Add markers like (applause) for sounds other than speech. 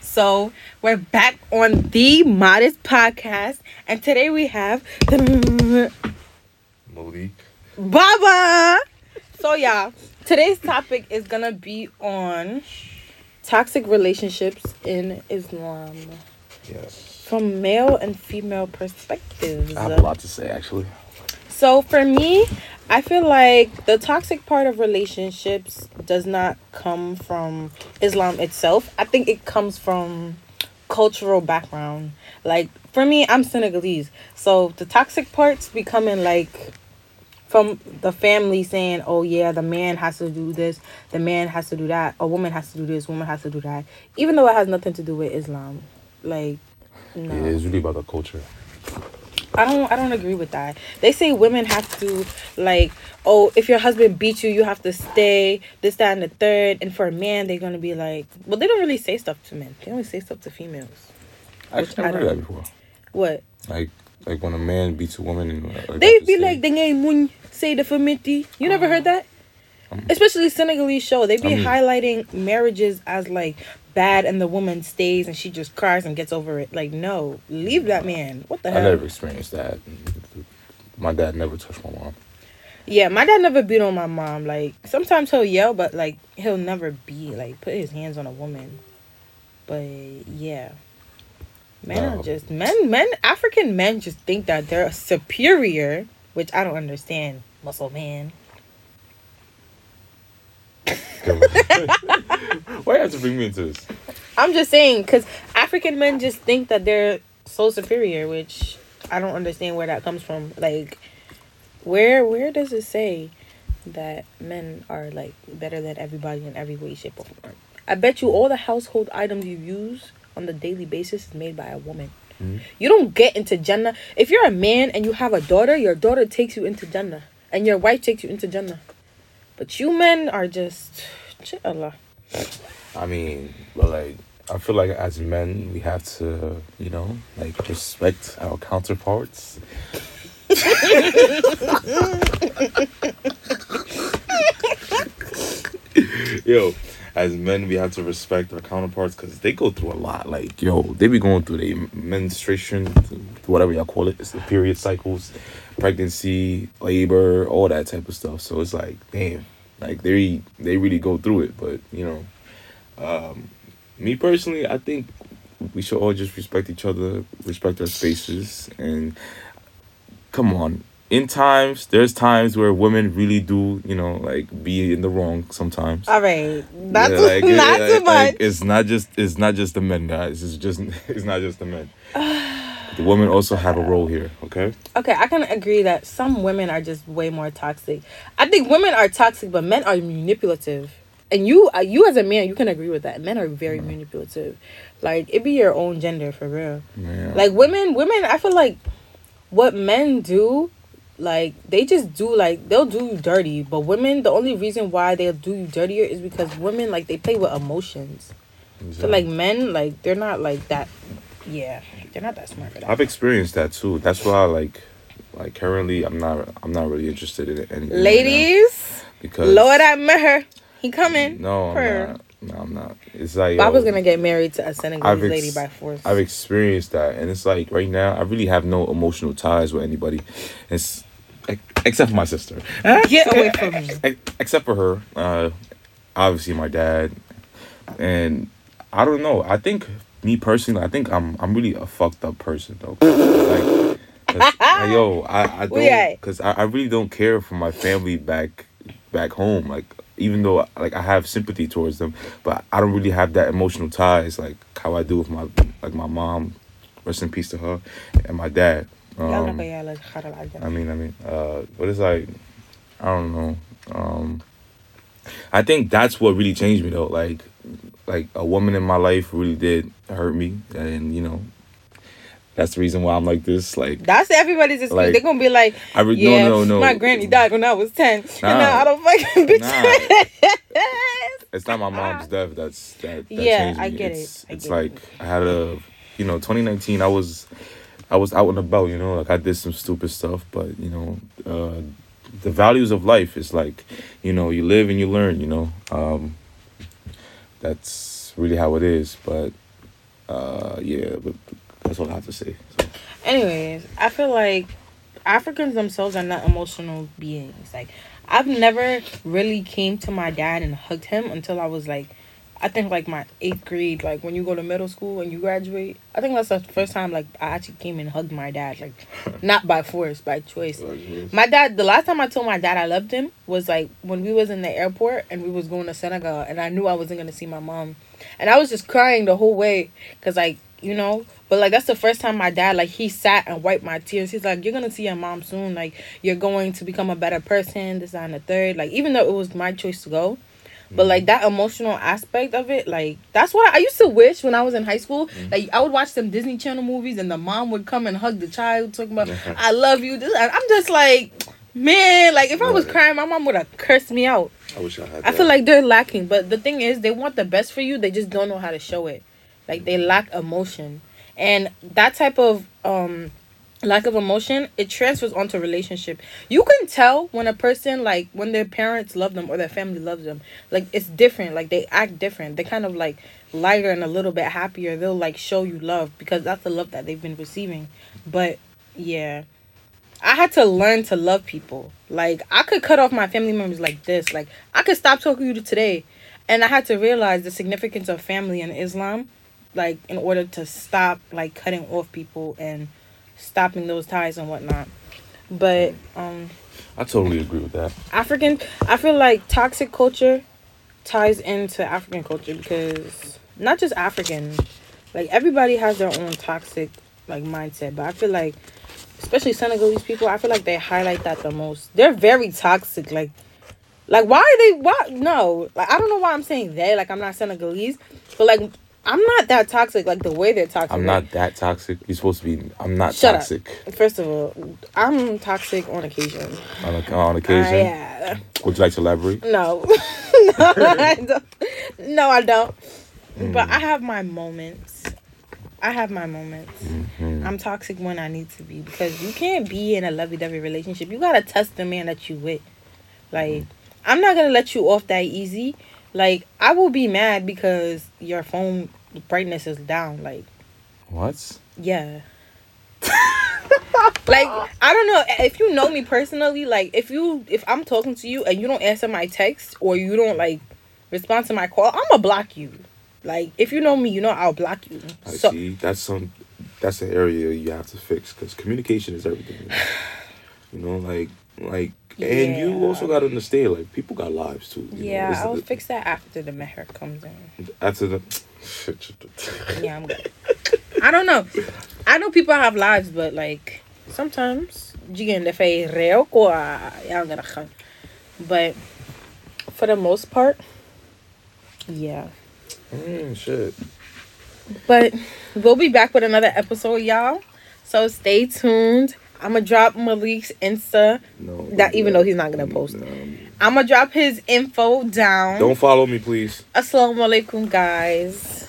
So we're back on the Modest Podcast, and today we have the Malik. Baba. So yeah, today's topic is gonna be on toxic relationships in Islam Yes. from male and female perspectives. I have a lot to say actually. So for me, I feel like the toxic part of relationships does not come from Islam itself. I think it comes from cultural background. Like for me, I'm Senegalese. So the toxic parts becoming like from the family saying, "Oh yeah, the man has to do this, the man has to do that, a woman has to do this, woman has to do that." Even though it has nothing to do with Islam. Like no. Yeah, it's really about the culture. I don't I don't agree with that. They say women have to like, oh, if your husband beats you, you have to stay, this, that, and the third. And for a man, they're gonna be like well, they don't really say stuff to men. They only say stuff to females. I Which actually never I heard that before. What? Like like when a man beats a woman and like, They have to be like they ain't mun say the famiti. You never heard that? Um, Especially Senegalese show. They be highlighting marriages as like bad and the woman stays and she just cries and gets over it. Like, no, leave that man. What the I hell? I never experienced that. My dad never touched my mom. Yeah, my dad never beat on my mom. Like sometimes he'll yell, but like he'll never beat, like put his hands on a woman. But yeah. Men are just men men African men just think that they're superior, which I don't understand. Muscle man. (laughs) Why you have to bring me into this? I'm just saying cuz African men just think that they're so superior, which I don't understand where that comes from. Like where where does it say that men are like better than everybody in every way, shape, or form? I bet you all the household items you use on the daily basis is made by a woman. Mhm. You don't get into Jannah. If you're a man and you have a daughter, your daughter takes you into Jannah. And your wife takes you into Jannah. But you men are just Allah. I mean, but like I feel like as men we have to, you know, like respect our counterparts. (laughs) yo, as men we have to respect our counterparts because they go through a lot. Like yo, they be going through the menstruation, whatever y'all call it. It's the period cycles, pregnancy, labor, all that type of stuff. So it's like, damn, like they they really go through it. But you know, um, me personally, I think we should all just respect each other, respect our spaces, and come on. In times, there's times where women really do, you know, like be in the wrong sometimes. All right. Not, Yeah, like, not yeah, too like, much. it's not just it's not just the men, guys. It's just (laughs) it's not just the men. (sighs) (sighs) the women also have a role here. Okay. Okay, I can agree that some women are just way more toxic. I think women are toxic, but men are manipulative. And you, uh, you as a man, you can agree with that. Men are very manipulative. Like it be your own gender for real. Yeah. Like women, women, I feel like what men do, like they just do like they'll do you dirty. But women, the only reason why they'll do you dirtier is because women like they play with emotions. So like men, like they're not like that. Yeah, they're not that smart for that. I've experienced that too. That's why I like like currently I'm not I'm not really interested in anything. right Ladies. because Lord I met her. He coming. No, I'm not. No, I'm not. It's like Bob yo, was gonna get married to a Senegalese ex- lady by force. I've experienced that, and it's like right now I really have no emotional ties with anybody. It's except for my sister. Get away from me. Except for her, uh, obviously my dad, and I don't know. I think me personally, I think I'm I'm really a fucked up person though. (laughs) like, 'cause, like, yo, I I don't because I, I really don't care for my family back back home. Like even though like I have sympathy towards them, but I don't really have that emotional ties like how I do with my like my mom. Rest in peace to her, and my dad. Um, I mean, I mean, uh, what is like, I don't know. Um, I think that's what really changed me though. Like, like a woman in my life really did hurt me, and you know, that's the reason why I'm like this. Like, That's everybody's excuse. Like, They're gonna be like, I re- yeah, no, no, no. my granny died when I was ten, and now I don't fucking bitch. Nah. it's not my mom's death that's that, that Yeah, I get it. it's, I It's get like it. I had a, you know, 2019. I was, I was out and about. You know, like I did some stupid stuff, but you know, uh, the values of life is like, you know, you live and you learn. You know, um, that's really how it is. But uh, yeah, but that's all I have to say. So. Anyways, I feel like Africans themselves are not emotional beings. Like I've never really came to my dad and hugged him until I was like I think like my eighth grade, like when you go to middle school and you graduate. I think that's the first time like I actually came and hugged my dad, like (laughs) not by force, by choice. My dad, the last time I told my dad I loved him was like when we was in the airport and we was going to Senegal, and I knew I wasn't gonna see my mom, and I was just crying the whole way, cause like you know, but like that's the first time my dad like he sat and wiped my tears. He's like, "You're gonna see your mom soon. Like you're going to become a better person. This and the third. Like even though it was my choice to go." But like that emotional aspect of it, like that's what I, I used to wish when I was in high school. Mm-hmm. Like I would watch some Disney Channel movies, and the mom would come and hug the child, talking about (laughs) "I love you." This, I'm just like, man, like if I was crying, my mom would have cursed me out. I wish I had. I feel like they're lacking, but the thing is, they want the best for you. They just don't know how to show it. Like they lack emotion, and that type of um lack of emotion it transfers onto relationship. You can tell when a person like when their parents love them or their family loves them. Like it's different. Like they act different. They kind of like lighter and a little bit happier. They'll like show you love because that's the love that they've been receiving. But yeah. I had to learn to love people. Like I could cut off my family members like this. Like I could stop talking to you today, and I had to realize the significance of family in Islam, like in order to stop like cutting off people and stopping those ties and whatnot. But um, I totally agree with that. African, I feel like toxic culture ties into African culture because not just African, like everybody has their own toxic like mindset. But I feel like, especially Senegalese people, I feel like they highlight that the most. They're very toxic. Like, like why are they? Why no? Like I don't know why I'm saying they. Like I'm not Senegalese, but like I'm not that toxic. Like the way they're toxic. I'm not that toxic. You're supposed to be. I'm not Shut up. toxic First of all, I'm toxic on occasion. on, on Uh, occasion. yeah. Would you like to elaborate? No. (laughs) no, I don't. No, I don't. Mm. But I have my moments. I have my moments. Mhm. I'm toxic when I need to be because you can't be in a lovey dovey relationship. You gotta test the man that you with. Like, I'm not gonna let you off that easy. Like, I will be mad because your phone brightness is down. Like, What? yeah. (laughs) like I don't know if you know me personally. Like if you if I'm talking to you and you don't answer my text or you don't like respond to my call, I'm gonna block you. Like if you know me, you know I'll block you. I So see. That's some. That's an area you have to fix because communication is everything. (sighs) You know? like like, and you also got to understand, like, people got lives too. you know? yeah, It's- I'll fix that after the meher comes in. After the. (laughs) Yeah, I'm good. I don't know. I know people have lives, but like sometimes dafay réew quoi yaa nga xam but for the most part yeah Mm, shit. But we'll be back with another episode, y'all. So stay tuned. I'm gonna drop Malik's Insta. No. That even though he's not gonna post. No. I'm gonna drop his info down. Don't follow me, please. Assalamu alaikum, guys.